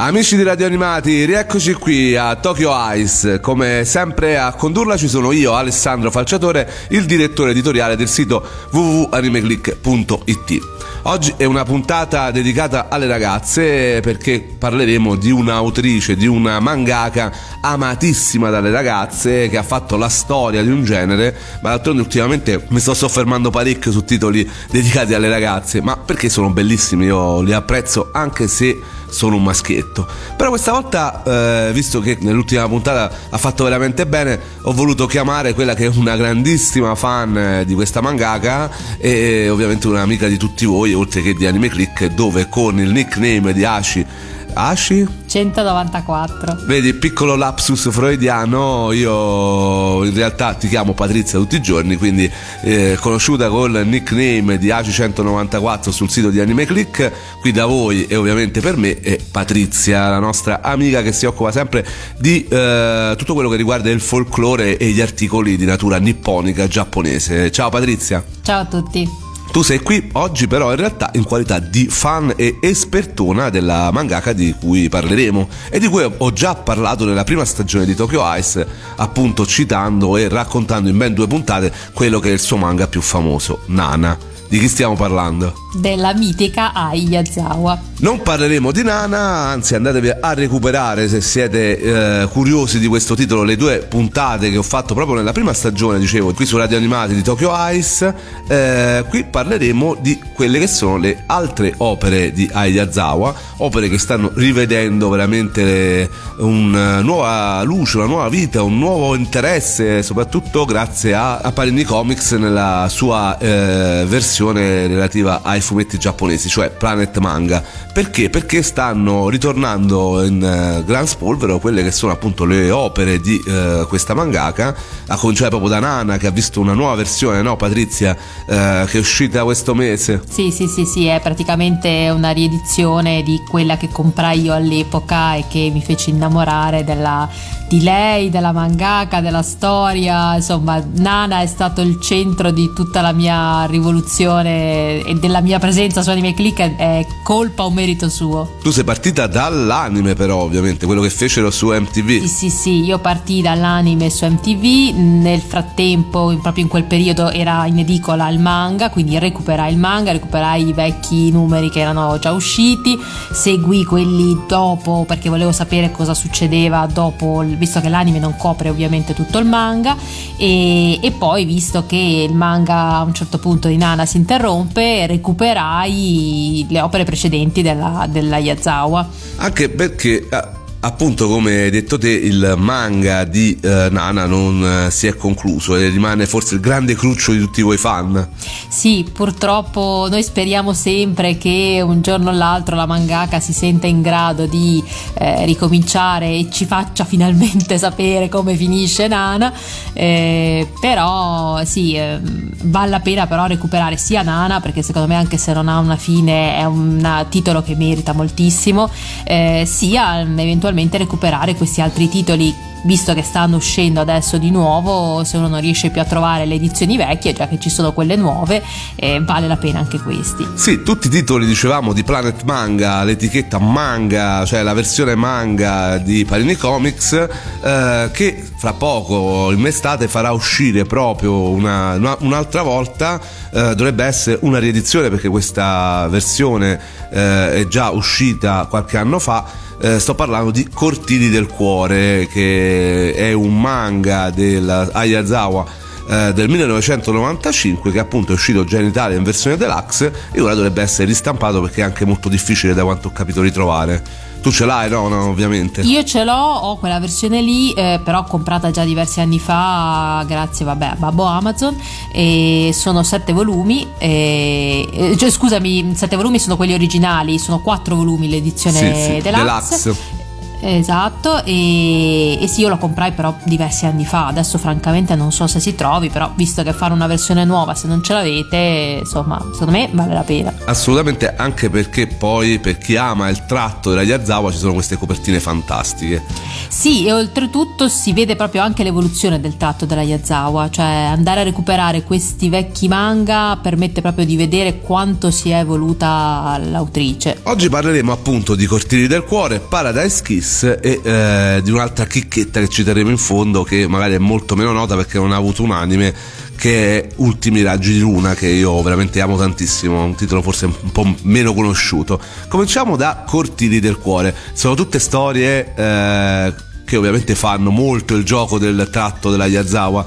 Amici di Radio Animati, rieccoci qui a Tokyo Ice. Come sempre a condurla ci sono io, Alessandro Falciatore, il direttore editoriale del sito www.animeclick.it. Oggi è una puntata dedicata alle ragazze perché parleremo di un'autrice, di una mangaka amatissima dalle ragazze che ha fatto la storia di un genere, ma d'altronde ultimamente mi sto soffermando parecchio su titoli dedicati alle ragazze, ma perché sono bellissimi, io li apprezzo anche se sono un maschietto. Però questa volta, eh, visto che nell'ultima puntata ha fatto veramente bene, ho voluto chiamare quella che è una grandissima fan eh, di questa mangaka e ovviamente un'amica di tutti voi, oltre che di Anime Click, dove con il nickname di Ashi Ashi? 194. Vedi, piccolo lapsus freudiano, io in realtà ti chiamo Patrizia tutti i giorni, quindi eh, conosciuta col nickname di Ashi 194 sul sito di Anime Click, qui da voi e ovviamente per me è Patrizia, la nostra amica che si occupa sempre di eh, tutto quello che riguarda il folklore e gli articoli di natura nipponica giapponese. Ciao Patrizia. Ciao a tutti. Tu sei qui oggi però in realtà in qualità di fan e espertona della mangaka di cui parleremo e di cui ho già parlato nella prima stagione di Tokyo Ice, appunto citando e raccontando in ben due puntate quello che è il suo manga più famoso, Nana. Di chi stiamo parlando? Della mitica Ai Yazawa. Non parleremo di Nana, anzi andatevi a recuperare se siete eh, curiosi di questo titolo le due puntate che ho fatto proprio nella prima stagione, dicevo, qui su Radio Animati di Tokyo Ice. Eh, qui parleremo di quelle che sono le altre opere di Ai Yazawa, opere che stanno rivedendo veramente una nuova luce, una nuova vita, un nuovo interesse, soprattutto grazie a, Panini Comics nella sua eh, versione versione relativa ai fumetti giapponesi, cioè Planet Manga. Perché? Perché stanno ritornando in uh, gran spolvero quelle che sono appunto le opere di uh, questa mangaka, a cominciare proprio da Nana che ha visto una nuova versione, no Patrizia, uh, che è uscita questo mese. Sì, sì, sì, sì, è praticamente una riedizione di quella che comprai io all'epoca e che mi fece innamorare della, di lei, della mangaka, della storia, insomma Nana è stato il centro di tutta la mia rivoluzione passione e della mia presenza su Anime Click è colpa o merito suo. Tu sei partita dall'anime però ovviamente, quello che fecero su MTV. Sì sì sì, io partii dall'anime su MTV, nel frattempo proprio in quel periodo era in edicola il manga, quindi recuperai il manga, recuperai i vecchi numeri che erano già usciti, seguì quelli dopo perché volevo sapere cosa succedeva dopo, visto che l'anime non copre ovviamente tutto il manga e, e poi visto che il manga a un certo punto di Nana si interrompe recuperai le opere precedenti della, della Yazawa. Anche perché ah, appunto come hai detto te il manga di uh, Nana non uh, si è concluso e rimane forse il grande cruccio di tutti voi fan. Sì purtroppo noi speriamo sempre che un giorno o l'altro la mangaka si senta in grado di eh, ricominciare e ci faccia finalmente sapere come finisce Nana. Eh, però sì eh, vale la pena però recuperare sia Nana perché secondo me anche se non ha una fine è un titolo che merita moltissimo eh, sia eventualmente eventualmente recuperare questi altri titoli visto che stanno uscendo adesso di nuovo se uno non riesce più a trovare le edizioni vecchie già che ci sono quelle nuove eh, vale la pena anche questi. Sì tutti i titoli dicevamo di Planet Manga l'etichetta manga cioè la versione manga di Panini Comics eh, che fra poco in estate farà uscire proprio una, una, un'altra volta eh, dovrebbe essere una riedizione perché questa versione eh, è già uscita qualche anno fa eh, sto parlando di Cortili del Cuore, che è un manga della Ayazawa eh, del 1995 che appunto è uscito già in Italia in versione deluxe e ora dovrebbe essere ristampato perché è anche molto difficile da quanto ho capito ritrovare. Tu ce l'hai, no? no ovviamente. Io ce l'ho, ho quella versione lì, eh, però comprata già diversi anni fa, grazie vabbè, a Babbo Amazon. E sono sette volumi. E, cioè, scusami, sette volumi sono quelli originali, sono quattro volumi l'edizione sì, sì, deluxe. deluxe Esatto, e, e, sì, io lo comprai però diversi anni fa, adesso francamente non so se si trovi, però visto che fare una versione nuova, se non ce l'avete, insomma, secondo me vale la pena. Assolutamente, anche perché poi per chi ama il tratto della Yazawa ci sono queste copertine fantastiche. Sì, e oltretutto si vede proprio anche l'evoluzione del tratto della Yazawa, cioè andare a recuperare questi vecchi manga permette proprio di vedere quanto si è evoluta l'autrice. Oggi parleremo appunto di Cortili del Cuore, Paradise Kiss Kiss e eh, di un'altra chicchetta che citeremo in fondo che magari è molto meno nota perché non ha avuto un anime che è Ultimi raggi di luna che io veramente amo tantissimo, un titolo forse un po' meno conosciuto. Cominciamo da Cortili del cuore, sono tutte storie eh, che ovviamente fanno molto il gioco del tratto della Yazawa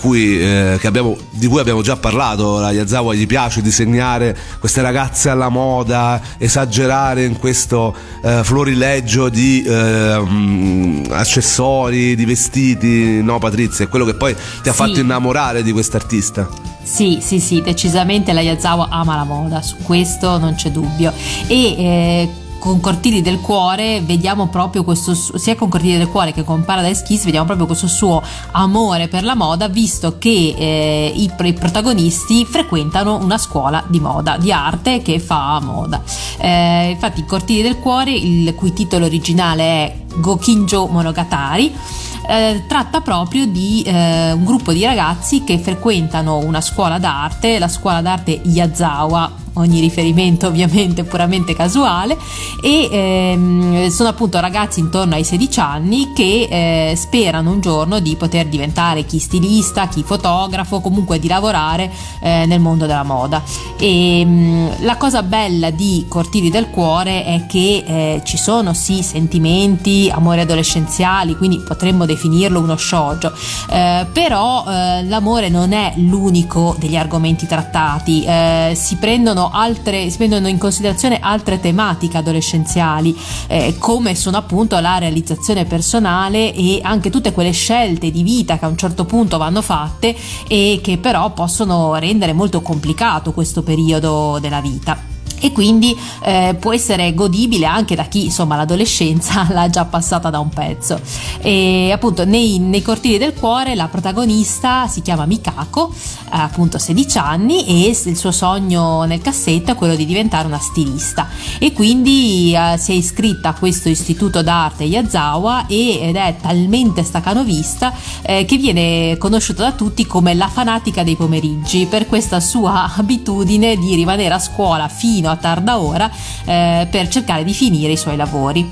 cui, eh, abbiamo, di cui abbiamo già parlato la Yazawa gli piace disegnare queste ragazze alla moda esagerare in questo eh, florileggio di eh, accessori di vestiti no Patrizia è quello che poi ti ha sì. fatto innamorare di quest'artista sì, sì, sì, decisamente la Yazawa ama la moda, su questo non c'è dubbio. E eh, con Cortili del Cuore vediamo proprio questo, sia con Cortili del Cuore che con Paradise Kiss, vediamo proprio questo suo amore per la moda, visto che eh, i, i, protagonisti frequentano una scuola di moda, di arte che fa moda. Eh, infatti, Cortili del Cuore, il cui titolo originale è Gokinjo Monogatari, eh, tratta proprio di eh, un gruppo di ragazzi che frequentano una scuola d'arte, la scuola d'arte Yazawa ogni riferimento ovviamente puramente casuale. E ehm, sono appunto ragazzi intorno ai 16 anni che eh, sperano un giorno di poter diventare chi stilista, chi fotografo, comunque di lavorare eh, nel mondo della moda. E mh, mm, la cosa bella di Cortili del Cuore è che eh, ci sono sì sentimenti, amori adolescenziali, quindi potremmo definirlo uno shoujo, eh, però eh, l'amore non è l'unico degli argomenti trattati, eh, si prendono altre, si prendono in considerazione altre tematiche adolescenziali, eh, come sono appunto la realizzazione personale e anche tutte quelle scelte di vita che a un certo punto vanno fatte e che però possono rendere molto complicato questo periodo della vita e quindi eh, può essere godibile anche da chi insomma l'adolescenza l'ha già passata da un pezzo. E appunto nei, nei cortili del cuore la protagonista si chiama Mikako eh, appunto 16 anni e il suo sogno nel cassetto è quello di diventare una stilista. E quindi eh, si è iscritta a questo istituto d'arte Yazawa ed è talmente stacanovista eh, che viene conosciuta da tutti come la fanatica dei pomeriggi per questa sua abitudine di rimanere a scuola fino fino a tarda ora eh, per cercare di finire i suoi lavori.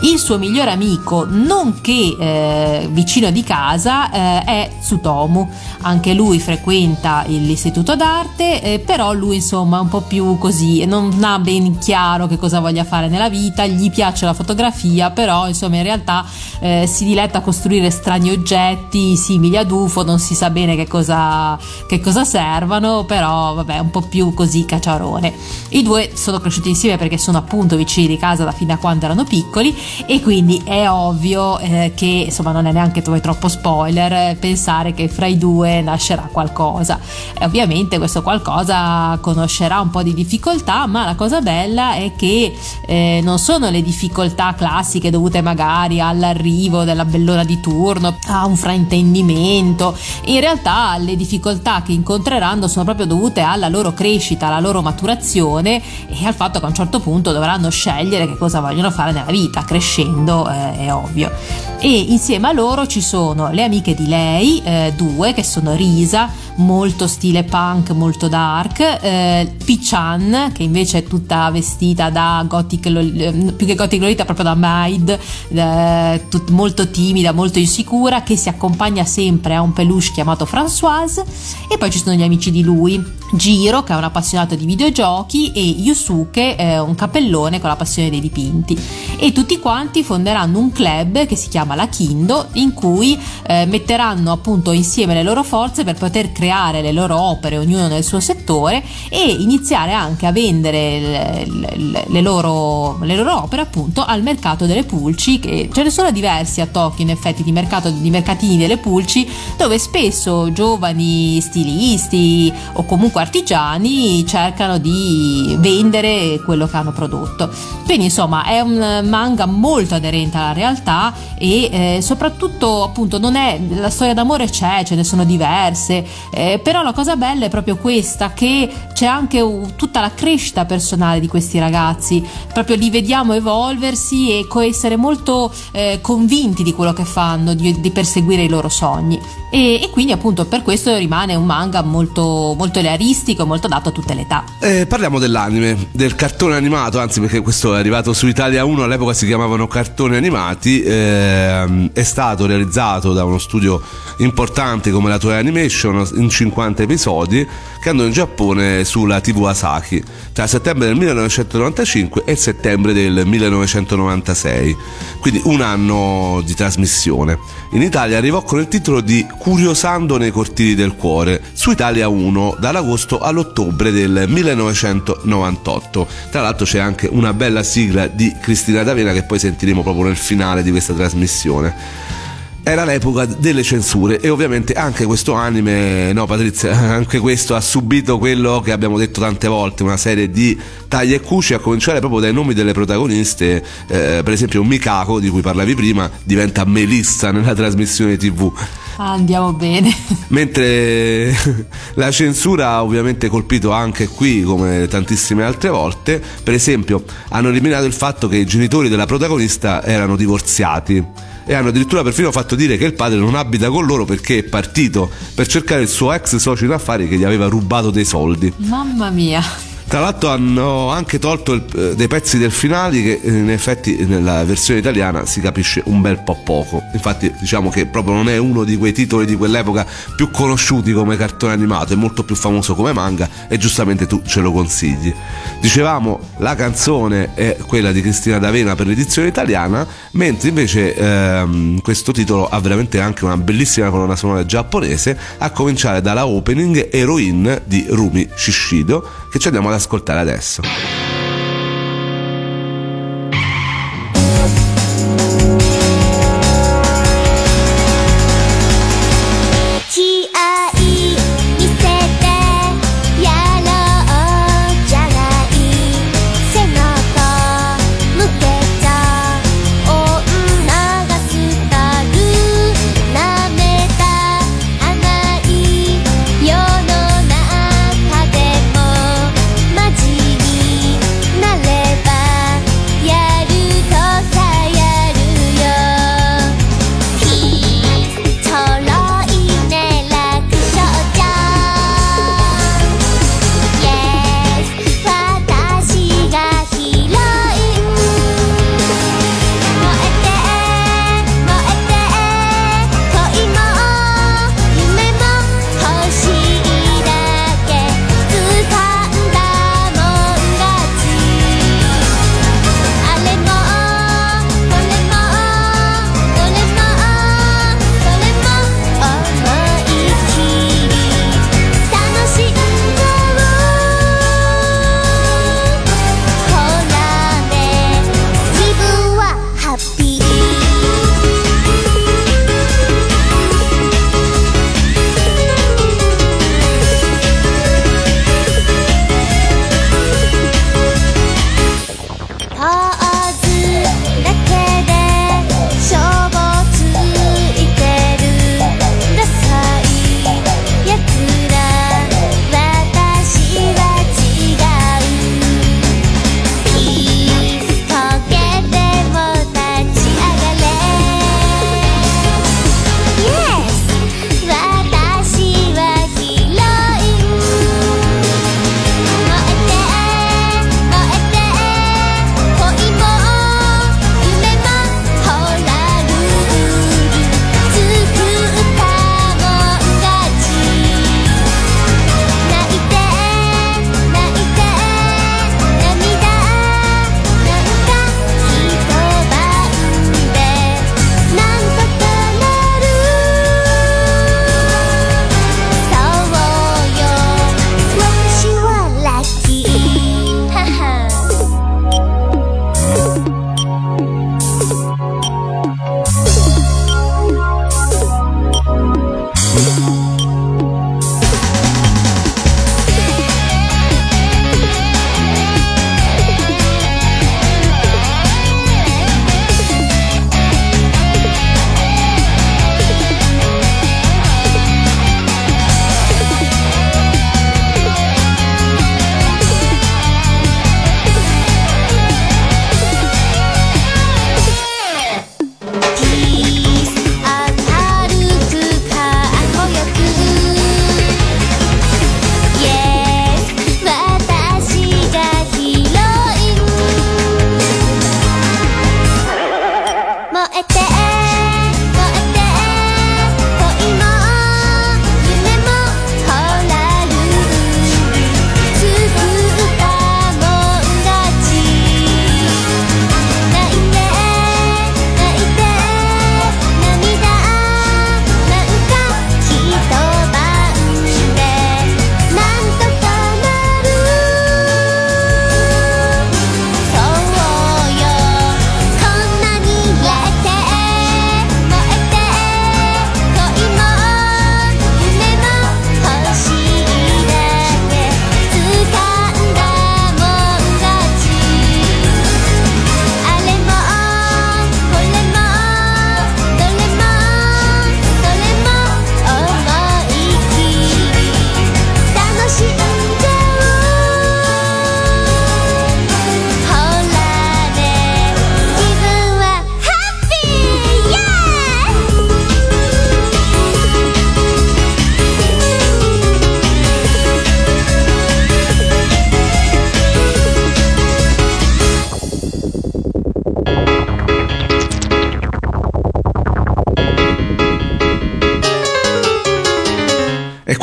Il suo migliore amico, nonché eh, vicino di casa, eh, è Tsutomu. Anche lui frequenta l'istituto d'arte, eh, però lui insomma è un po' più così, non ha ben chiaro che cosa voglia fare nella vita, gli piace la fotografia, però insomma in realtà eh, si diletta a costruire strani oggetti simili ad UFO, non si sa bene che cosa, che cosa servano, però vabbè un po' più così cacciarone. I due sono cresciuti insieme perché sono appunto vicini di casa da fin da quando erano piccoli e quindi è ovvio eh, che insomma non è neanche troppo spoiler eh, pensare che fra i due nascerà qualcosa. E ovviamente questo qualcosa conoscerà un po' di difficoltà ma la cosa bella è che eh, non sono le difficoltà classiche dovute magari all'arrivo della bellona di turno a un fraintendimento. In realtà le difficoltà che incontreranno sono proprio dovute alla loro crescita alla loro maturazione e al fatto che a un certo punto dovranno scegliere che cosa vogliono fare nella vita crescendo eh, è ovvio. E insieme a loro ci sono le amiche di lei eh, due che sono Risa molto stile punk molto dark eh, Pichan che invece è tutta vestita da gothic eh, più che gothic lolita proprio da maid eh, tut, molto timida molto insicura che si accompagna sempre a un peluche chiamato Françoise. E poi ci sono gli amici di lui Giro che è un appassionato di videogiochi e Yusuke eh, un capellone con la passione dei dipinti. E tutti quanti fonderanno un club che si chiama la Kindo in cui eh, metteranno appunto insieme le loro forze per poter creare le loro opere ognuno nel suo settore e iniziare anche a vendere le, le, le, loro, le loro, opere appunto al mercato delle pulci che ce ne sono diversi a Tokyo in effetti di, mercato, di mercatini delle pulci dove spesso giovani stilisti o comunque artigiani cercano di vendere quello che hanno prodotto. Quindi insomma è un manga molto aderente alla realtà e eh, soprattutto appunto non è la storia d'amore c'è ce ne sono diverse eh, però la cosa bella è proprio questa che c'è anche tutta la crescita personale di questi ragazzi. Proprio li vediamo evolversi e essere molto eh, convinti di quello che fanno di, di perseguire i loro sogni. E, e, quindi appunto per questo rimane un manga molto, molto realistico molto adatto a tutte le età. Eh, parliamo dell'anime del cartone animato anzi perché questo è arrivato su Italia 1 all'epoca si chiamavano cartoni animati eh, è stato realizzato da uno studio importante come la Toei Animation in 50 episodi che andò in Giappone sulla TV Asahi tra settembre del 1995 e settembre del 1996 quindi un anno di trasmissione in Italia arrivò con il titolo di Curiosando nei cortili del cuore su Italia 1 dall'agosto all'ottobre del 1998 tra l'altro c'è anche una bella sigla di Cristina D'Avena che poi sentiremo proprio nel finale di questa trasmissione era l'epoca delle censure e ovviamente anche questo anime, no Patrizia, anche questo ha subito quello che abbiamo detto tante volte, una serie di tagli e cuci a cominciare proprio dai nomi delle protagoniste, eh, per esempio Mikako di cui parlavi prima diventa Melissa nella trasmissione tv. Andiamo bene. Mentre la censura ha ovviamente colpito anche qui, come tantissime altre volte, per esempio hanno eliminato il fatto che i genitori della protagonista erano divorziati e hanno addirittura perfino fatto dire che il padre non abita con loro perché è partito per cercare il suo ex socio in affari che gli aveva rubato dei soldi. Mamma mia. Tra l'altro hanno anche tolto il, eh, dei pezzi del finale che eh, in effetti nella versione italiana si capisce un bel po' poco. Infatti diciamo che proprio non è uno di quei titoli di quell'epoca più conosciuti come cartone animato, è molto più famoso come manga e giustamente tu ce lo consigli. Dicevamo la canzone è quella di Cristina D'Avena per l'edizione italiana, mentre invece ehm, questo titolo ha veramente anche una bellissima colonna sonora giapponese, a cominciare dalla opening Heroine di Rumi Shishido che ci andiamo ad ascoltare adesso.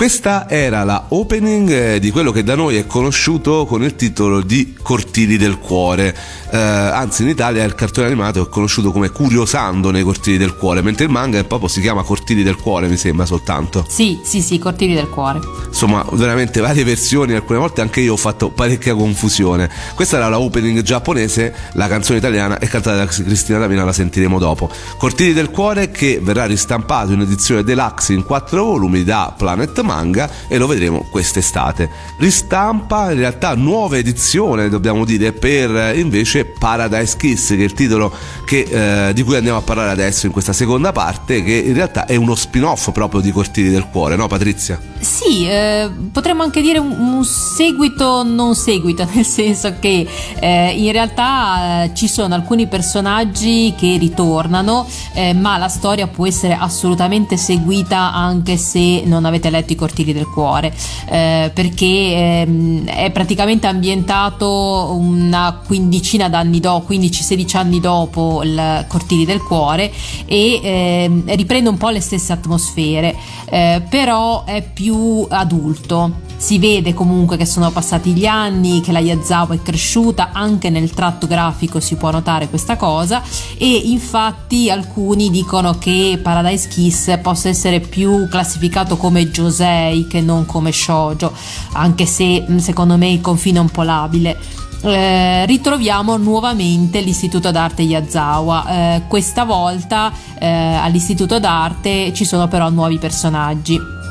E questa era la opening eh, di quello che da noi è conosciuto con il titolo di Cortili del Cuore. Eh, anzi, in Italia il cartone animato è conosciuto come Curiosando nei Cortili del Cuore, mentre il manga proprio si chiama Cortili del Cuore, mi sembra soltanto. Sì, sì, sì, Cortili del Cuore. Insomma, veramente varie versioni, alcune volte anche io ho fatto parecchia confusione. Questa era la opening giapponese, la canzone italiana è cantata da Cristina Davina, la sentiremo dopo. Cortili del Cuore che verrà ristampato in edizione deluxe in quattro volumi da Planet Manga e lo vedremo quest'estate. Ristampa in realtà nuova edizione, dobbiamo dire, per invece Paradise Kiss, che è il titolo che, eh, di cui andiamo a parlare adesso in questa seconda parte, che in realtà è uno spin-off proprio di Cortili del Cuore, no Patrizia? Sì, eh, potremmo anche dire un, un, seguito non seguito, nel senso che eh, in realtà eh, ci sono alcuni personaggi che ritornano, eh, ma la storia può essere assolutamente seguita anche se non avete letto i cortili del cuore, eh, perché ehm, è praticamente ambientato una quindicina d'anni dopo, 15-16 anni dopo il cortili del cuore e ehm, riprende un po' le stesse atmosfere, eh, però è più adulto si vede comunque che sono passati gli anni, che la Yazawa è cresciuta, anche nel tratto grafico si può notare questa cosa e infatti alcuni dicono che Paradise Kiss possa essere più classificato come Josei che non come shoujo, anche se secondo me il confine è un po' labile. Eh, ritroviamo nuovamente l'Istituto d'Arte Yazawa. Eh, questa volta eh, all'Istituto d'Arte ci sono però nuovi personaggi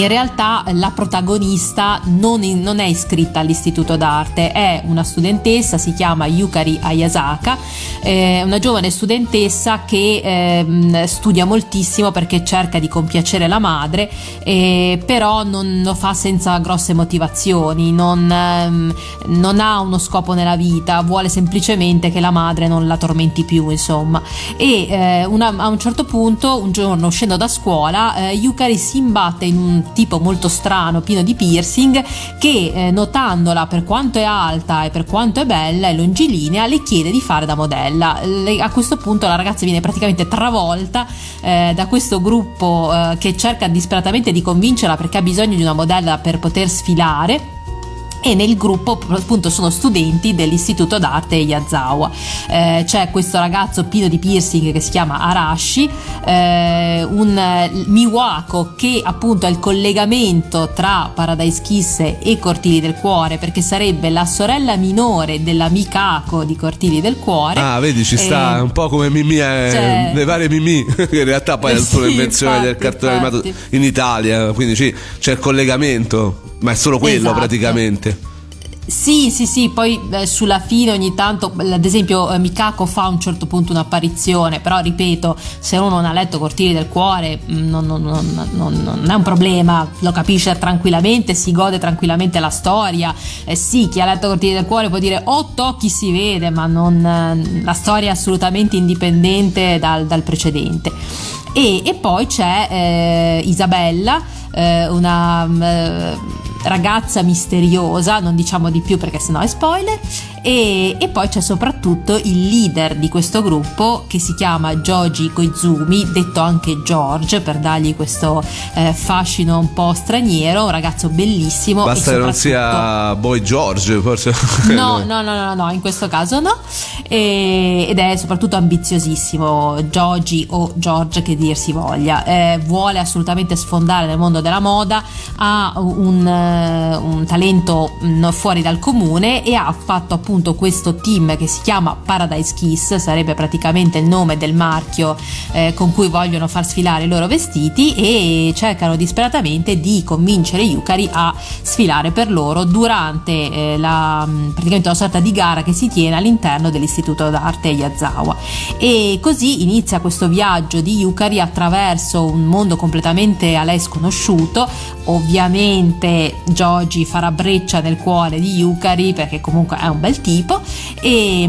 in realtà la protagonista non, in, non, è iscritta all'istituto d'arte, è una studentessa, si chiama Yukari Ayasaka, eh, una giovane studentessa che eh, studia moltissimo perché cerca di compiacere la madre, eh, però non lo fa senza grosse motivazioni, non, ehm, non, ha uno scopo nella vita, vuole semplicemente che la madre non la tormenti più, insomma. E eh, una, a un certo punto, un giorno uscendo da scuola, eh, Yukari si imbatte in un tipo molto strano, pieno di piercing, che eh, notandola per quanto è alta e per quanto è bella e longilinea, le chiede di fare da modella. Le, a questo punto la ragazza viene praticamente travolta eh, da questo gruppo eh, che cerca disperatamente di convincerla perché ha bisogno di una modella per poter sfilare e nel gruppo appunto sono studenti dell'istituto d'arte Yazawa. Eh, c'è questo ragazzo pieno di piercing che si chiama Arashi, eh, un Miwako che appunto è il collegamento tra Paradise Kiss e Cortili del Cuore perché sarebbe la sorella minore della Mikako di Cortili del Cuore. Ah, vedi, ci sta eh, un po' come Mimì, eh, cioè, le varie Mimì, che in realtà poi è solo invenzione del cartone infatti. animato in Italia, quindi sì, c'è il collegamento. Ma è solo quello esatto. praticamente. Sì, sì, sì, poi eh, sulla fine ogni tanto, ad esempio eh, Mikako fa a un certo punto un'apparizione, però ripeto, se uno non ha letto Cortili del Cuore mm, non, non, non, non, è un problema, lo capisce tranquillamente, si gode tranquillamente la storia. Eh, sì, chi ha letto Cortili del Cuore può dire oh tocchi si vede, ma non, la storia è assolutamente indipendente dal, dal precedente. E, e, poi c'è eh, Isabella, eh, una eh, ragazza misteriosa, non diciamo di più perché sennò è spoiler, e, e, poi c'è soprattutto il leader di questo gruppo che si chiama Joji Koizumi, detto anche George per dargli questo eh, fascino un po' straniero, un ragazzo bellissimo. Basta che non sia Boy George, forse. No, no, no, no, no, in questo caso no. E, ed è soprattutto ambiziosissimo, Joji o George che dir si voglia. Eh, vuole assolutamente sfondare nel mondo della moda, ha un, uh, un talento mm, fuori dal comune e ha fatto appunto appunto questo team che si chiama Paradise Kiss, sarebbe praticamente il nome del marchio eh, con cui vogliono far sfilare i loro vestiti e cercano disperatamente di convincere Yukari a sfilare per loro durante eh, la, mm, praticamente una sorta di gara che si tiene all'interno dell'istituto d'arte Yazawa. E così inizia questo viaggio di Yukari attraverso un mondo completamente a lei sconosciuto. Ovviamente Joji farà breccia nel cuore di Yukari perché comunque è un bel tipo e,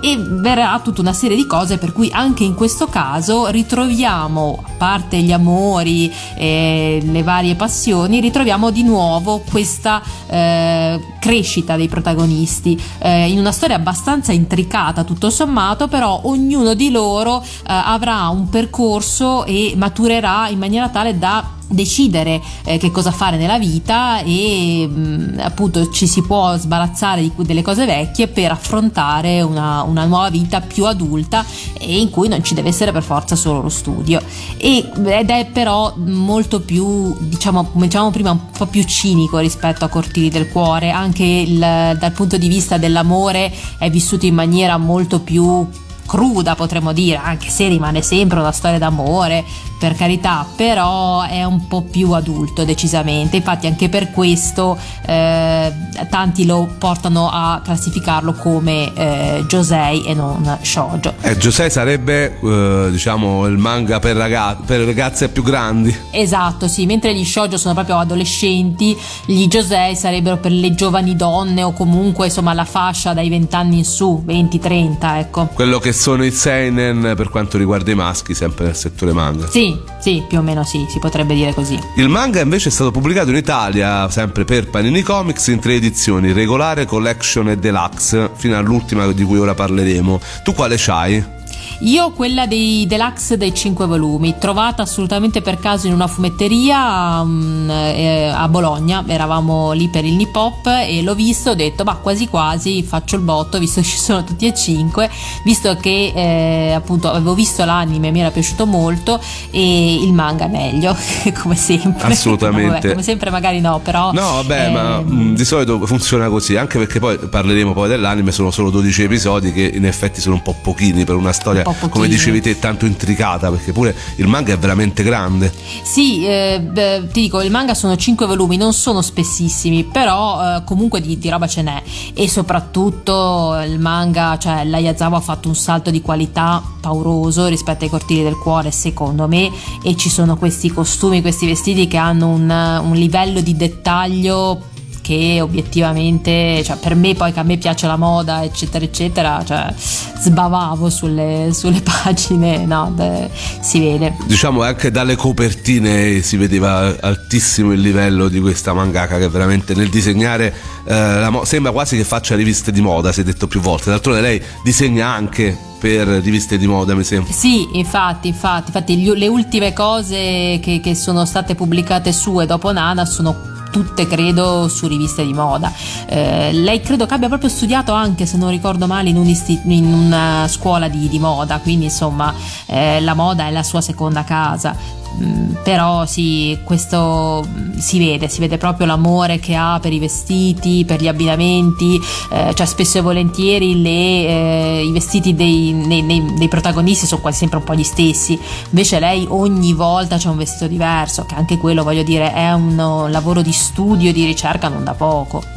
e verrà tutta una serie di cose per cui anche in questo caso ritroviamo, a parte gli amori e le varie passioni, ritroviamo di nuovo questa eh, crescita dei protagonisti. Eh, in una storia abbastanza intricata tutto sommato, però ognuno di loro eh, avrà un percorso e maturerà in maniera tale da decidere eh, che cosa fare nella vita e mh, appunto ci si può sbarazzare di, delle cose vecchie per affrontare una, una, nuova vita più adulta e in cui non ci deve essere per forza solo lo studio. E, ed è però molto più diciamo come dicevamo prima un po' più cinico rispetto a Cortili del Cuore. Anche il, dal punto di vista dell'amore è vissuto in maniera molto più cruda potremmo dire, anche se rimane sempre una storia d'amore, per carità, però è un po' più adulto decisamente, infatti anche per questo eh, tanti lo portano a classificarlo come eh, Josei e non Shoujo. Eh, Josei sarebbe eh, diciamo il manga per, ragazze, per ragazze più grandi. Esatto, sì, mentre gli Shoujo sono proprio adolescenti, gli Josei sarebbero per le giovani donne o comunque insomma la fascia dai 20 anni in su, 20-30 ecco. Quello che sono i seinen per quanto riguarda i maschi sempre nel settore manga. Sì, sì, più o meno sì, si potrebbe dire così. Il manga invece è stato pubblicato in Italia, sempre per Panini Comics, in tre edizioni, regolare, collection e deluxe, fino all'ultima di cui ora parleremo. Tu quale c'hai? Io quella dei deluxe dei 5 volumi, trovata assolutamente per caso in una fumetteria um, eh, a Bologna, eravamo lì per il Nipop e l'ho visto, ho detto ma quasi quasi faccio il botto visto che ci sono tutti e 5, visto che eh, appunto avevo visto l'anime, mi era piaciuto molto e il manga meglio, come sempre. Assolutamente. vabbè, come sempre magari no, però... No, vabbè, eh, ma mh, mm, di solito funziona così, anche perché poi parleremo poi dell'anime, sono solo 12 episodi che in effetti sono un po' pochini per una storia come dicevi te, tanto intricata, perché pure il manga è veramente grande. Sì, eh, beh, ti dico, il manga sono 5 volumi, non sono spessissimi, però eh, comunque di, di, roba ce n'è. E soprattutto il manga, cioè l'Ayazawa ha fatto un salto di qualità pauroso rispetto ai cortili del cuore, secondo me, e ci sono questi costumi, questi vestiti che hanno un, un livello di dettaglio che obiettivamente, cioè per me poi che a me piace la moda, eccetera, eccetera, cioè sbavavo sulle, sulle pagine, no, de, si vede. Diciamo anche dalle copertine si vedeva altissimo il livello di questa mangaka che veramente nel disegnare eh, mo- sembra quasi che faccia riviste di moda, si è detto più volte. D'altronde lei disegna anche per riviste di moda, mi sembra. Sì, infatti, infatti, infatti le ultime cose che, che sono state pubblicate su e dopo Nana sono tutte credo su riviste di moda. Eh, lei credo che abbia proprio studiato anche, se non ricordo male, in, un isti- in una scuola di, di, moda, quindi insomma eh, la moda è la sua seconda casa. Mm, però sì, questo mm, si vede, si vede proprio l'amore che ha per i vestiti, per gli abbinamenti, eh, cioè spesso e volentieri le, eh, i vestiti dei, nei, nei, dei, protagonisti sono quasi sempre un po' gli stessi, invece lei ogni volta c'è un vestito diverso, che anche quello voglio dire è un lavoro di studio, di ricerca non da poco.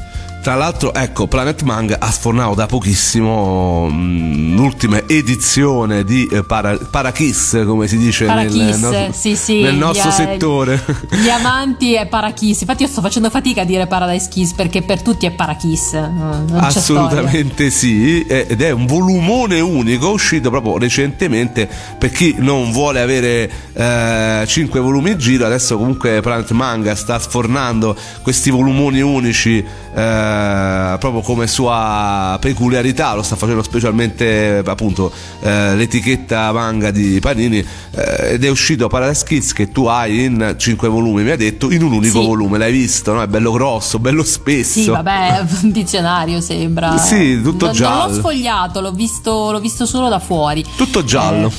Tra l'altro, ecco, Planet Manga ha sfornato da pochissimo mh, l'ultima edizione di eh, para, Parakiss, come si dice Parakiss, nel, nostro, sì, sì, nel nostro gli, settore. Gli amanti è Parakiss. Infatti, io sto facendo fatica a dire Paradise Kiss perché per tutti è Parakiss. Assolutamente sì, ed è un volumone unico uscito proprio recentemente. Per chi non vuole avere eh, 5 volumi in giro, adesso comunque Planet Manga sta sfornando questi volumoni unici. Eh, eh, proprio come sua peculiarità, lo sta facendo specialmente appunto eh, l'etichetta manga di Panini eh, ed è uscito Paradise Kids che tu hai in 5 volumi, mi ha detto, in un unico sì. volume, l'hai visto, no? È bello grosso, bello spesso. Sì, vabbè, un dizionario sembra. Sì, tutto non, giallo. Non l'ho sfogliato, l'ho visto, l'ho visto solo da fuori. Tutto giallo.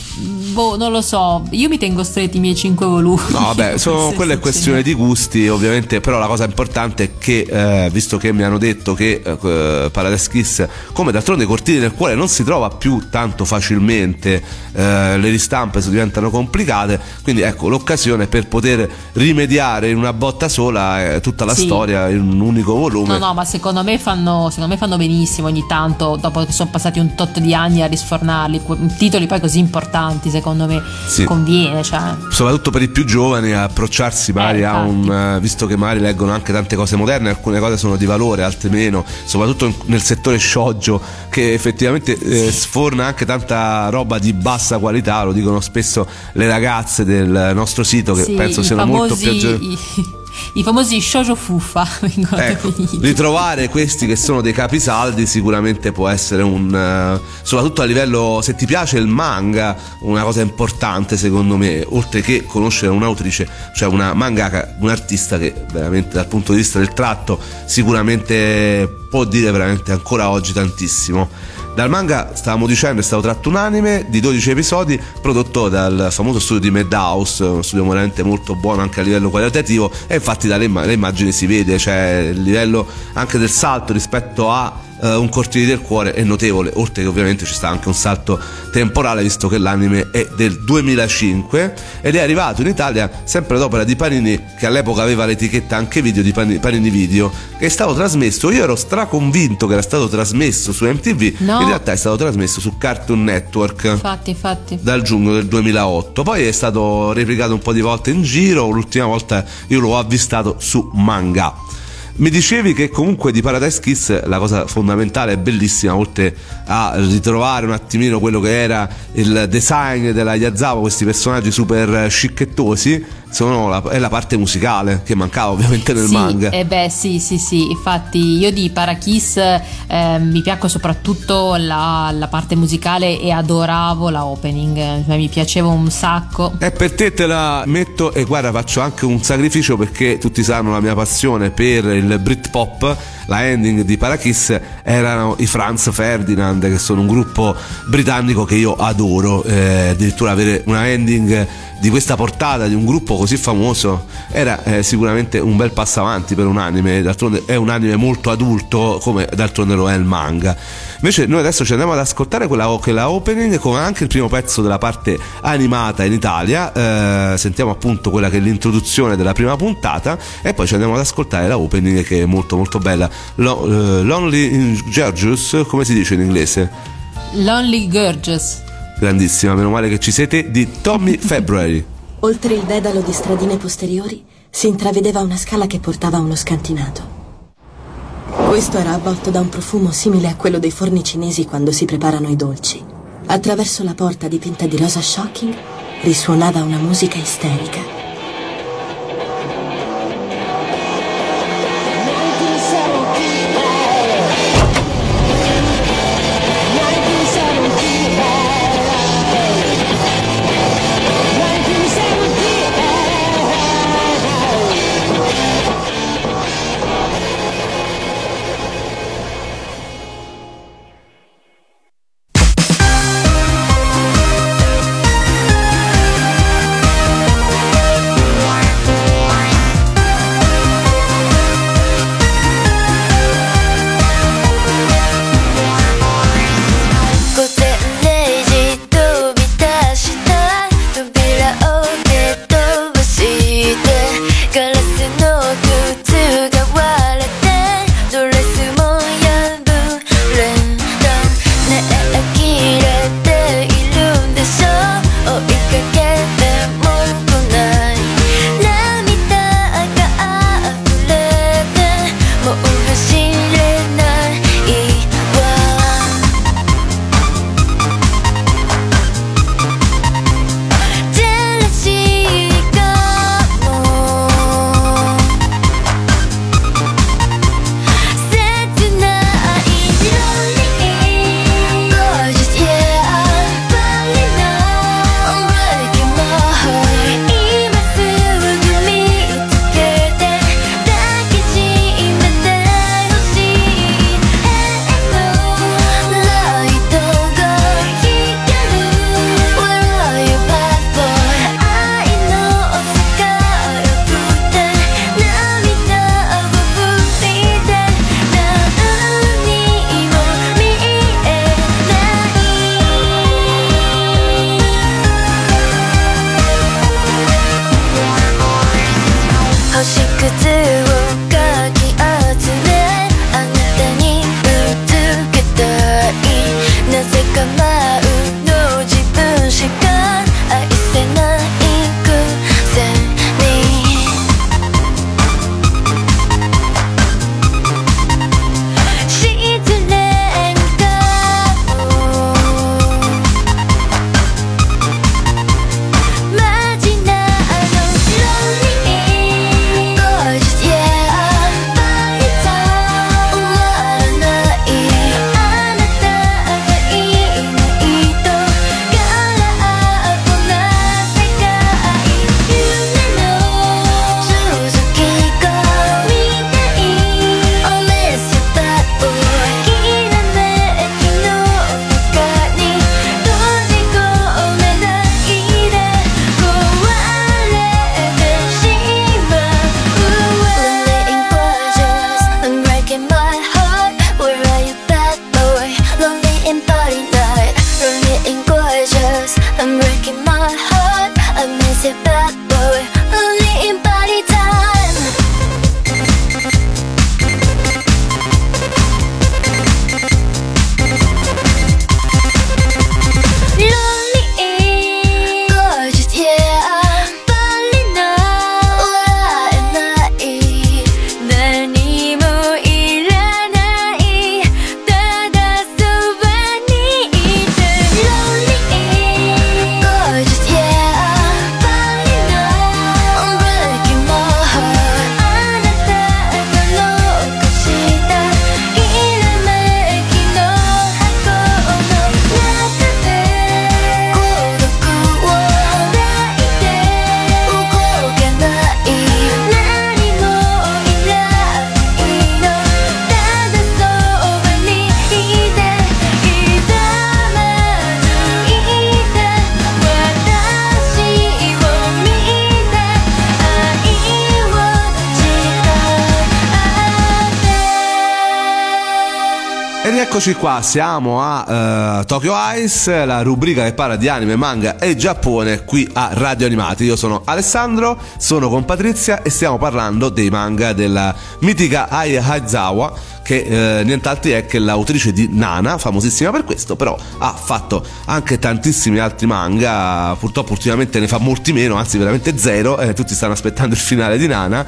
Eh, boh, non lo so. Io mi tengo stretti i miei 5 volumi. No, vabbè, sono, quella è questione di gusti, ovviamente, però la cosa importante è che, eh, visto che mi hanno detto che eh, Paradise Kiss, come d'altronde i cortili del cuore, non si trova più tanto facilmente, eh, le ristampe diventano complicate, quindi ecco l'occasione per poter rimediare in una botta sola eh, tutta la sì. storia in un unico volume. No, no, ma secondo me, fanno, secondo me fanno benissimo ogni tanto, dopo che sono passati un tot di anni a risfornarli, titoli poi così importanti, secondo me sì. conviene. Cioè. Soprattutto per i più giovani approcciarsi magari eh, a un... Uh, visto che magari leggono anche tante cose moderne, alcune cose sono di valore, altre meno, soprattutto nel settore shoujo che effettivamente eh, sforna anche tanta roba di bassa qualità, lo dicono spesso le ragazze del nostro sito che sì, penso siano famosi, molto più aggiornate i famosi shoujo fuffa vengono ecco, definiti. ritrovare questi che sono dei capisaldi sicuramente può essere un uh, soprattutto a livello se ti piace il manga una cosa importante secondo me oltre che conoscere un'autrice cioè una mangaka un artista che veramente dal punto di vista del tratto sicuramente può dire veramente ancora oggi tantissimo dal manga, stavamo dicendo, è stato tratto un anime di 12 episodi prodotto dal famoso studio di Madhouse, uno studio veramente molto buono anche a livello qualitativo e infatti dalle immagini si vede, cioè il livello anche del salto rispetto a uh, un cortile del cuore è notevole, oltre che ovviamente ci sta anche un salto temporale visto che l'anime è del 2005 ed è arrivato in Italia sempre ad opera di Panini che all'epoca aveva l'etichetta anche video di Panini, Panini Video che è stato trasmesso, io ero straconvinto che era stato trasmesso su MTV, no. in realtà è stato trasmesso su Cartoon Network infatti, infatti. dal giugno del 2008, poi è stato replicato un po' di volte in giro, l'ultima volta io l'ho avvistato su manga. Mi dicevi che comunque di Paradise Kiss la cosa fondamentale e bellissima, oltre a ritrovare un attimino quello che era il design della Yazawa, questi personaggi super scicchettosi, la, è la parte musicale che mancava ovviamente nel sì, manga. Eh beh, sì, sì, sì. Infatti, io di Parakiss eh, mi piacque soprattutto la, la, parte musicale e adoravo la opening. Cioè, mi piaceva un sacco. E per te te la metto e guarda, faccio anche un sacrificio perché tutti sanno la mia passione per il Britpop. La ending di Parakiss erano i Franz Ferdinand, che sono un gruppo britannico che io adoro. Eh, addirittura avere una ending di questa portata di un gruppo così famoso era eh, sicuramente un bel passo avanti per un anime, d'altronde è un anime molto adulto come d'altronde lo è il manga. Invece noi adesso ci andiamo ad ascoltare quella, quella opening come anche il primo pezzo della parte animata in Italia, eh, sentiamo appunto quella che è l'introduzione della prima puntata e poi ci andiamo ad ascoltare la opening che è molto molto bella. Lo, uh, Lonely in Georgius, come si dice in inglese? Lonely Gorgeous grandissima, meno male che ci siete, di Tommy February. Oltre il dedalo di stradine posteriori si intravedeva una scala che portava a uno scantinato. Questo era avvolto da un profumo simile a quello dei forni cinesi quando si preparano i dolci. Attraverso la porta dipinta di rosa shocking risuonava una musica isterica. Eccoci qua, siamo a uh, Tokyo Ice, la rubrica che parla di anime, manga e Giappone qui a Radio Animati. Io sono Alessandro, sono con Patrizia e stiamo parlando dei manga della mitica Aya Haizawa che eh, nient'altro è che l'autrice di Nana, famosissima per questo, però ha fatto anche tantissimi altri manga, purtroppo ultimamente ne fa molti meno, anzi veramente zero, eh, tutti stanno aspettando il finale di Nana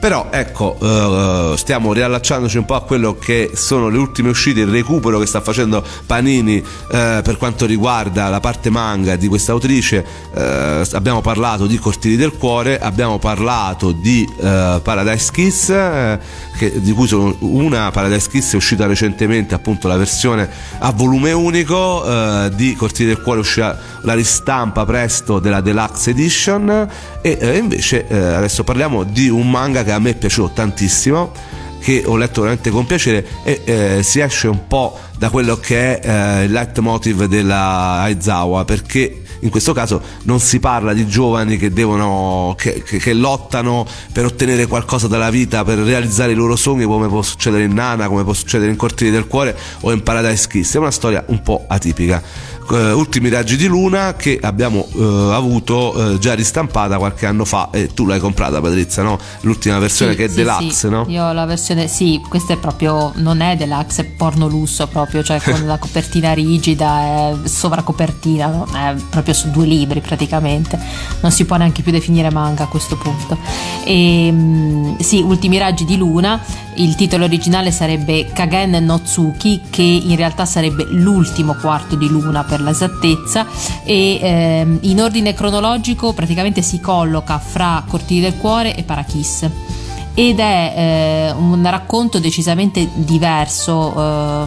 però ecco, uh, stiamo riallacciandoci un po' a quello che sono le ultime uscite, il recupero che sta facendo Panini uh, per quanto riguarda la parte manga di questa autrice. Uh, abbiamo parlato di Cortili del Cuore, abbiamo parlato di Paradise Kiss, che, di cui sono una Paradise Kiss è uscita recentemente, appunto la versione a volume unico, di Cortili del Cuore uscirà la ristampa presto della Deluxe Edition e invece adesso parliamo di un manga che che a me è piaciuto tantissimo che ho letto veramente con piacere e eh, si esce un po' da quello che è eh, il leitmotiv della Aizawa perché in questo caso non si parla di giovani che devono che, che, che, lottano per ottenere qualcosa dalla vita per realizzare i loro sogni come può succedere in Nana come può succedere in Cortili del Cuore o in Paradise Kiss. È una storia un po' atipica eh, Ultimi raggi di luna che abbiamo eh, avuto eh, già ristampata qualche anno fa e tu l'hai comprata Patrizia, no? L'ultima versione sì, che è sì, deluxe, sì. no? Io la versione, sì, questa è proprio, non è deluxe, è porno lusso proprio, cioè con la copertina rigida, è sovracopertina, no? è proprio su due libri praticamente, non si può neanche più definire manga a questo punto. E ehm, sì, Ultimi raggi di luna, il titolo originale sarebbe Kagen no Tsuki, che in realtà sarebbe l'ultimo quarto di luna per l'esattezza e ehm, in ordine cronologico praticamente si colloca fra Cortili del Cuore e Parakiss ed è eh, un racconto decisamente diverso eh,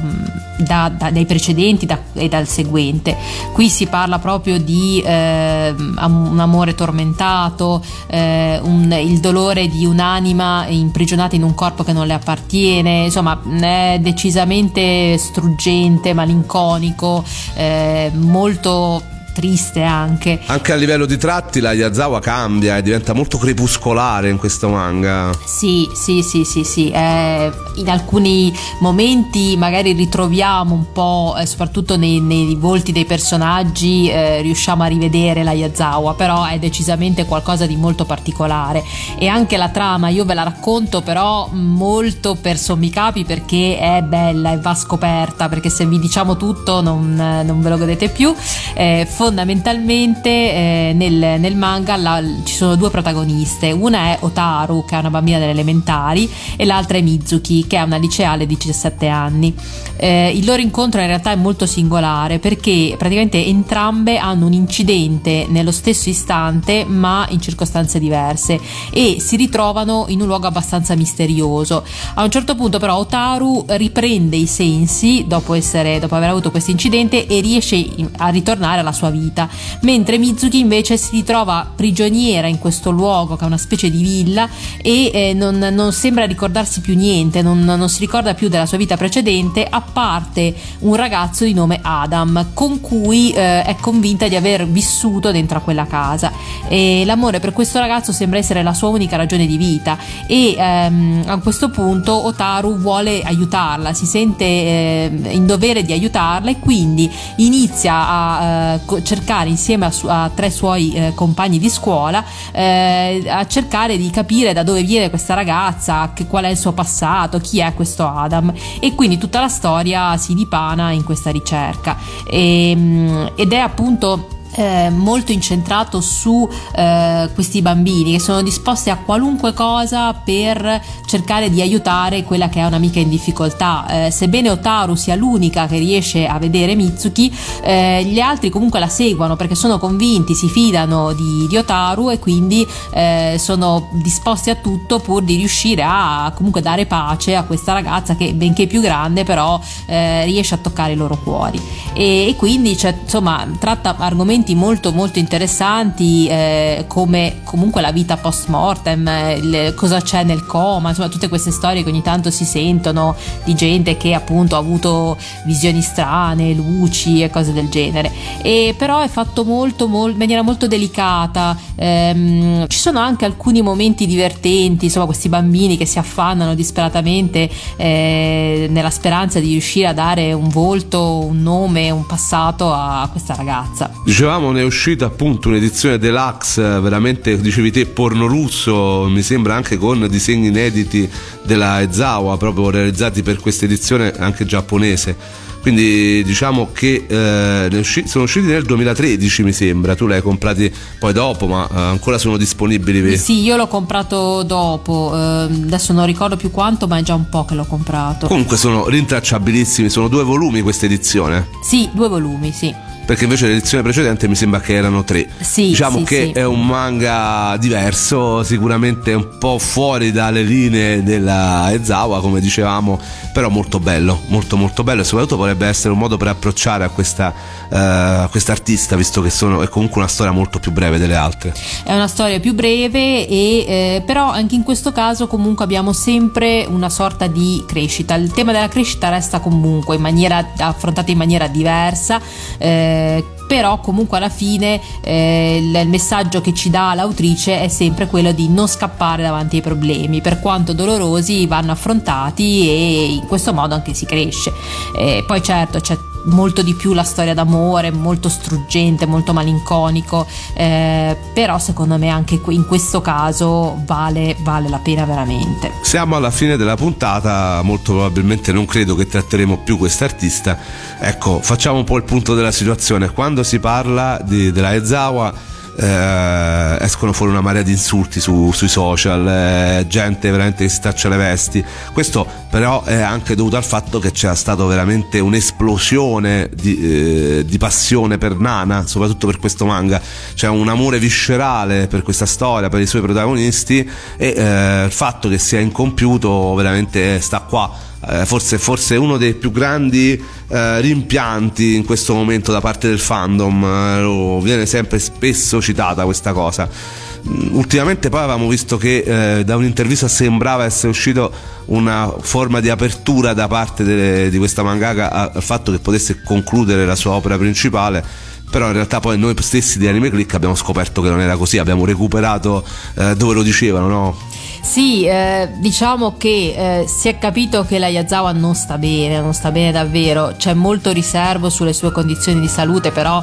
da, da, dai precedenti da, e dal seguente. Qui si parla proprio di eh, un amore tormentato, eh, un, il dolore di un'anima imprigionata in un corpo che non le appartiene, insomma è decisamente struggente, malinconico, eh, molto triste anche. Anche a livello di tratti la Yazawa cambia e diventa molto crepuscolare in questo manga. Sì, sì, sì, sì, sì. Eh, in alcuni momenti magari ritroviamo un po', eh, soprattutto nei, nei, volti dei personaggi, eh, riusciamo a rivedere la Yazawa, però è decisamente qualcosa di molto particolare. E anche la trama, io ve la racconto però molto per sommi capi perché è bella e va scoperta, perché se vi diciamo tutto non, non ve lo godete più. Eh, fondamentalmente eh, nel, nel, manga la, ci sono due protagoniste, una è Otaru che è una bambina delle elementari e l'altra è Mizuki che è una liceale di 17 anni. Eh, il loro incontro in realtà è molto singolare perché praticamente entrambe hanno un incidente nello stesso istante ma in circostanze diverse e si ritrovano in un luogo abbastanza misterioso. A un certo punto però Otaru riprende i sensi dopo, essere, dopo aver avuto questo incidente e riesce a ritornare alla sua vita, mentre Mizuki invece si ritrova prigioniera in questo luogo che è una specie di villa e eh, non, non, sembra ricordarsi più niente, non, non, si ricorda più della sua vita precedente, a parte un ragazzo di nome Adam con cui eh, è convinta di aver vissuto dentro a quella casa. E l'amore per questo ragazzo sembra essere la sua unica ragione di vita. E ehm, a questo punto Otaru vuole aiutarla, si sente eh, in dovere di aiutarla e quindi inizia a eh, cercare insieme a, su- a tre suoi eh, compagni di scuola eh, a cercare di capire da dove viene questa ragazza, che, qual è il suo passato, chi è questo Adam. E quindi tutta la storia si dipana in questa ricerca. E, ehm, ed è appunto eh, molto incentrato su eh, questi bambini che sono disposti a qualunque cosa per cercare di aiutare quella che è un'amica in difficoltà. Eh, sebbene Otaru sia l'unica che riesce a vedere Mitsuki, eh, gli altri comunque la seguono perché sono convinti, si fidano di, di Otaru e quindi eh, sono disposti a tutto pur di riuscire a comunque dare pace a questa ragazza che benché più grande però eh, riesce a toccare i loro cuori. E, e quindi cioè, insomma tratta argomenti argomenti molto molto interessanti eh, come comunque la vita post mortem, il, cosa c'è nel coma, insomma tutte queste storie che ogni tanto si sentono di gente che appunto ha avuto visioni strane, luci e cose del genere. E però è fatto molto, molto in maniera molto delicata, ehm, ci sono anche alcuni momenti divertenti, insomma questi bambini che si affannano disperatamente eh, nella speranza di riuscire a dare un volto, un nome, un passato a questa ragazza. Dicevamo ne è uscita appunto un'edizione deluxe, veramente dicevi te porno russo, mi sembra anche con disegni inediti della Ezawa proprio realizzati per questa edizione anche giapponese. Quindi diciamo che eh, sono usciti nel 2013 mi sembra. Tu li hai comprati poi dopo ma eh, ancora sono disponibili sì io l'ho comprato dopo. Eh, adesso non ricordo più quanto ma è già un po' che l'ho comprato. Comunque sono rintracciabilissimi sono due volumi questa edizione sì due volumi sì perché invece l'edizione precedente mi sembra che erano tre. Sì, diciamo sì, che sì. è un manga diverso, sicuramente un po' fuori dalle linee della Ezawa, come dicevamo, però molto bello, molto molto bello e soprattutto potrebbe essere un modo per approcciare a questa uh, quest'artista, visto che sono, è comunque una storia molto più breve delle altre. È una storia più breve, e, eh, però anche in questo caso comunque abbiamo sempre una sorta di crescita. Il tema della crescita resta comunque in maniera, affrontato in maniera diversa. Eh, però comunque alla fine eh, il messaggio che ci dà l'autrice è sempre quello di non scappare davanti ai problemi, per quanto dolorosi vanno affrontati e in questo modo anche si cresce. Eh, poi certo c'è molto di più la storia d'amore, molto struggente, molto malinconico, eh, però secondo me anche in questo caso vale, vale la pena veramente. Siamo alla fine della puntata, molto probabilmente non credo che tratteremo più quest'artista. Ecco, facciamo un po' il punto della situazione. Quando si parla di, della Ezawa eh, escono fuori una marea di insulti su, sui social, eh, gente veramente che si taccia le vesti. Questo però è anche dovuto al fatto che c'è stata veramente un'esplosione di, eh, di, passione per Nana, soprattutto per questo manga. C'è un amore viscerale per questa storia, per i suoi protagonisti e eh, il fatto che sia incompiuto veramente sta qua eh, forse, forse uno dei più grandi eh, rimpianti in questo momento da parte del fandom, eh, viene sempre spesso citata questa cosa. Mm, ultimamente poi avevamo visto che eh, da un'intervista sembrava essere uscito una forma di apertura da parte de- di questa mangaka al fatto che potesse concludere la sua opera principale però in realtà poi noi stessi di Anime Click abbiamo scoperto che non era così, abbiamo recuperato eh, dove lo dicevano, no? Sì, eh, diciamo che eh, si è capito che la Yazawa non sta bene, non sta bene davvero, c'è molto riservo sulle sue condizioni di salute, però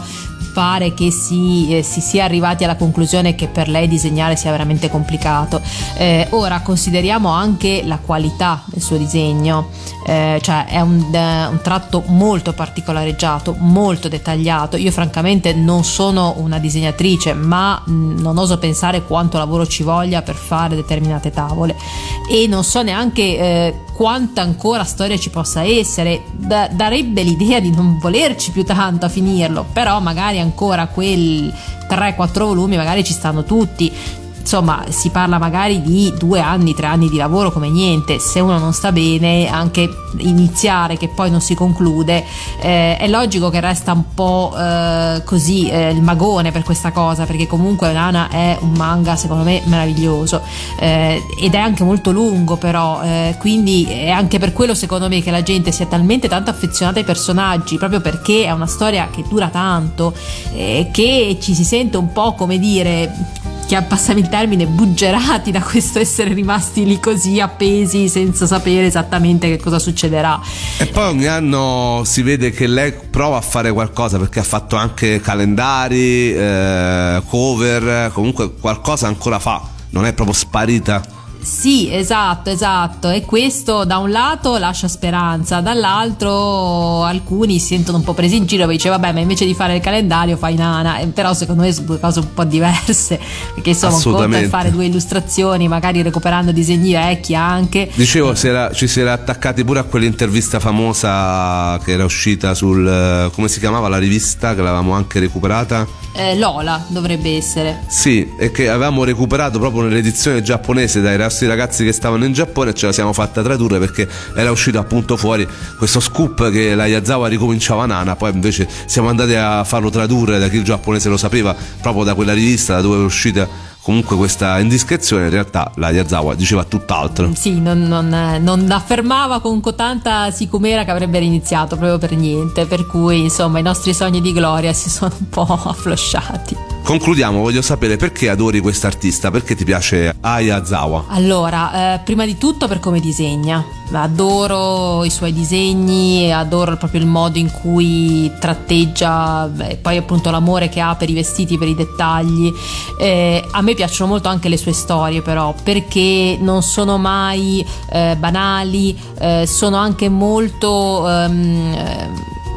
pare che si, eh, si, sia arrivati alla conclusione che per lei disegnare sia veramente complicato. Eh, ora consideriamo anche la qualità del suo disegno, eh, cioè è un, eh, un, tratto molto particolareggiato, molto dettagliato. Io francamente non sono una disegnatrice, ma mh, mm, non oso pensare quanto lavoro ci voglia per fare determinate tavole e non so neanche eh, quanta ancora storia ci possa essere. Da- darebbe l'idea di non volerci più tanto a finirlo, però magari ancora quel 3-4 volumi magari ci stanno tutti insomma si parla magari di due anni, tre anni di lavoro come niente, se uno non sta bene anche iniziare che poi non si conclude eh, è logico che resta un po' eh, così eh, il magone per questa cosa perché comunque Nana è un manga secondo me meraviglioso. Eh, ed è anche molto lungo però eh, quindi è anche per quello secondo me che la gente sia talmente tanto affezionata ai personaggi proprio perché è una storia che dura tanto eh, che ci si sente un po' come dire che passami il termine, buggerati da questo essere rimasti lì così appesi senza sapere esattamente che cosa succederà. E poi ogni anno si vede che lei prova a fare qualcosa perché ha fatto anche calendari, eh, cover, comunque qualcosa ancora fa, non è proprio sparita. Sì, esatto, esatto. E questo da un lato lascia speranza, dall'altro alcuni si sentono un po' presi in giro e dice vabbè, ma invece di fare il calendario fai nana. Eh, però secondo me sono due cose un po' diverse. Perché insomma, un conto è fare due illustrazioni, magari recuperando disegni vecchi anche. Dicevo, si era, ci si era attaccati pure a quell'intervista famosa che era uscita sul come si chiamava la rivista che l'avevamo anche recuperata eh, Lola dovrebbe essere. Sì, e che avevamo recuperato proprio nell'edizione giapponese dai nostri ragazzi che stavano in Giappone e ce la siamo fatta tradurre perché era uscito appunto fuori questo scoop che la Yazawa ricominciava Nana, poi invece siamo andati a farlo tradurre da chi il giapponese lo sapeva proprio da quella rivista da dove è uscita comunque questa indiscrezione in realtà la Yazawa diceva tutt'altro. Sì, non, non, non affermava con tanta sicumera che avrebbe iniziato proprio per niente, per cui insomma i nostri sogni di gloria si sono un po' afflosciati. Concludiamo, voglio sapere perché adori quest'artista, perché ti piace Ayazawa? Allora, eh, prima di tutto per come disegna. Adoro i suoi disegni, adoro proprio il modo in cui tratteggia, beh, poi appunto l'amore che ha per i vestiti, per i dettagli. Eh, a me piacciono molto anche le sue storie però, perché non sono mai eh, banali, eh, sono anche molto... Um,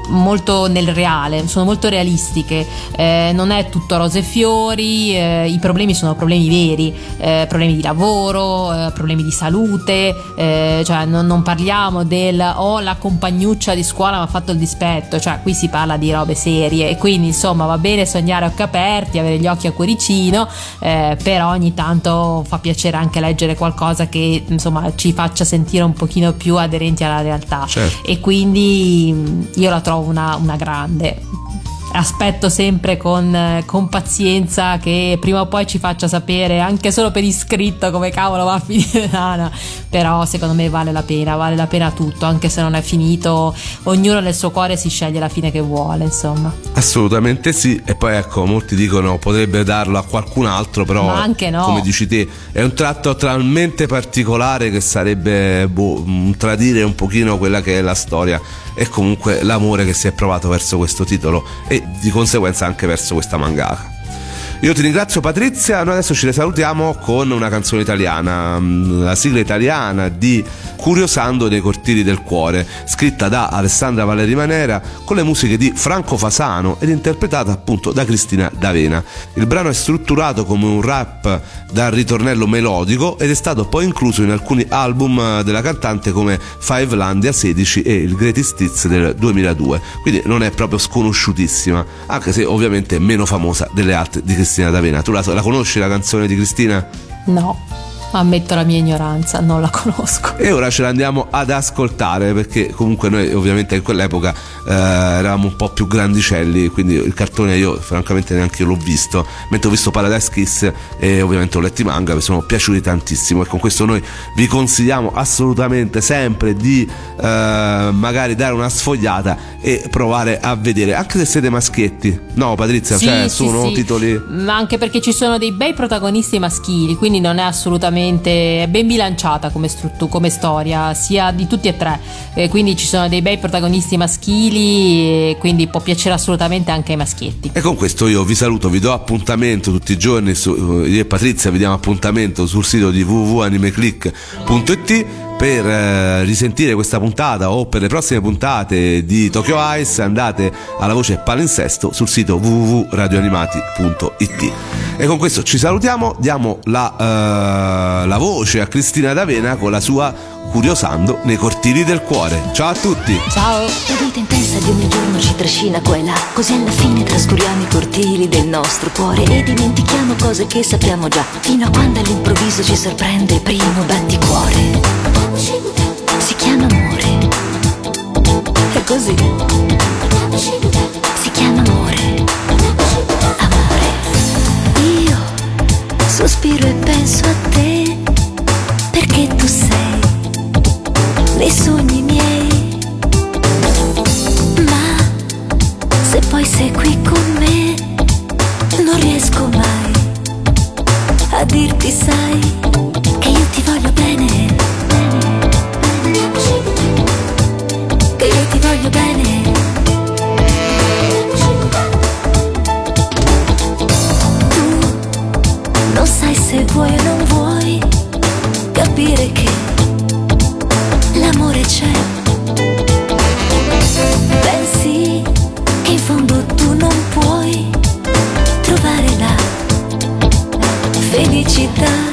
molto nel reale, sono molto realistiche, eh, non è tutto rose e fiori, eh, i problemi sono problemi veri, eh, problemi di lavoro, eh, problemi di salute, eh, cioè non, non, parliamo del oh la compagnuccia di scuola mi ha fatto il dispetto, cioè qui si parla di robe serie e quindi insomma va bene sognare a occhi aperti, avere gli occhi a cuoricino, eh, però ogni tanto fa piacere anche leggere qualcosa che insomma ci faccia sentire un pochino più aderenti alla realtà certo. e quindi io la trovo una, una grande. Aspetto sempre con, con, pazienza che prima o poi ci faccia sapere anche solo per iscritto come cavolo va a finire Nana però secondo me vale la pena vale la pena tutto anche se non è finito ognuno nel suo cuore si sceglie la fine che vuole insomma assolutamente sì e poi ecco molti dicono potrebbe darlo a qualcun altro però Ma anche no. come dici te è un tratto talmente particolare che sarebbe boh, tradire un pochino quella che è la storia e comunque l'amore che si è provato verso questo titolo e di conseguenza anche verso questa mangaka. Io ti ringrazio Patrizia, noi adesso ci salutiamo con una canzone italiana, mm, la sigla italiana di Curiosando nei cortili del cuore, scritta da Alessandra Valeri Manera con le musiche di Franco Fasano ed interpretata appunto da Cristina D'Avena. Il brano è strutturato come un rap dal ritornello melodico ed è stato poi incluso in alcuni album della cantante come Five Landia 16 e il Greatest Hits del 2002, quindi non è proprio sconosciutissima, anche se ovviamente è meno famosa delle altre di Cristina D'Avena. Tu la, la conosci la canzone di Cristina? No ammetto la mia ignoranza, non la conosco. E ora ce l'andiamo ad ascoltare perché comunque noi ovviamente in quell'epoca eh, eravamo un po' più grandicelli, quindi il cartone io francamente neanche l'ho visto, mentre ho visto Paradise Kiss e ovviamente ho letto i manga, mi sono piaciuti tantissimo e con questo noi vi consigliamo assolutamente sempre di eh, magari dare una sfogliata e provare a vedere, anche se siete maschietti. No Patrizia, sì, cioè sì, sono sì. titoli... Ma anche perché ci sono dei bei protagonisti maschili, quindi non è assolutamente veramente ben bilanciata come, struttura, come storia, sia di tutti e tre. Eh, quindi ci sono dei bei protagonisti maschili, e quindi può piacere assolutamente anche ai maschietti. E con questo io vi saluto, vi do appuntamento tutti i giorni, su, io e Patrizia vi diamo appuntamento sul sito di www.animeclick.it per eh, risentire questa puntata o per le prossime puntate di Tokyo Ice. Andate alla voce palinsesto sul sito www.radioanimati.it e con questo ci salutiamo diamo la, uh, la voce a Cristina D'Avena con la sua Curiosando nei cortili del cuore. Ciao a tutti! Ciao intensa di ogni giorno ci trascina qua e là così alla fine trascuriamo i cortili del nostro cuore e dimentichiamo cose che sappiamo già fino a quando all'improvviso ci sorprende il primo batticuore si chiama amore. È così. Si chiama amore. Amore. Io sospiro e penso a te perché tu sei nei sogni miei. Se poi sei qui con me non riesco mai a dirti sai che io ti voglio bene. voglio bene. Tu non sai se vuoi o non vuoi capire che l'amore c'è. 一起等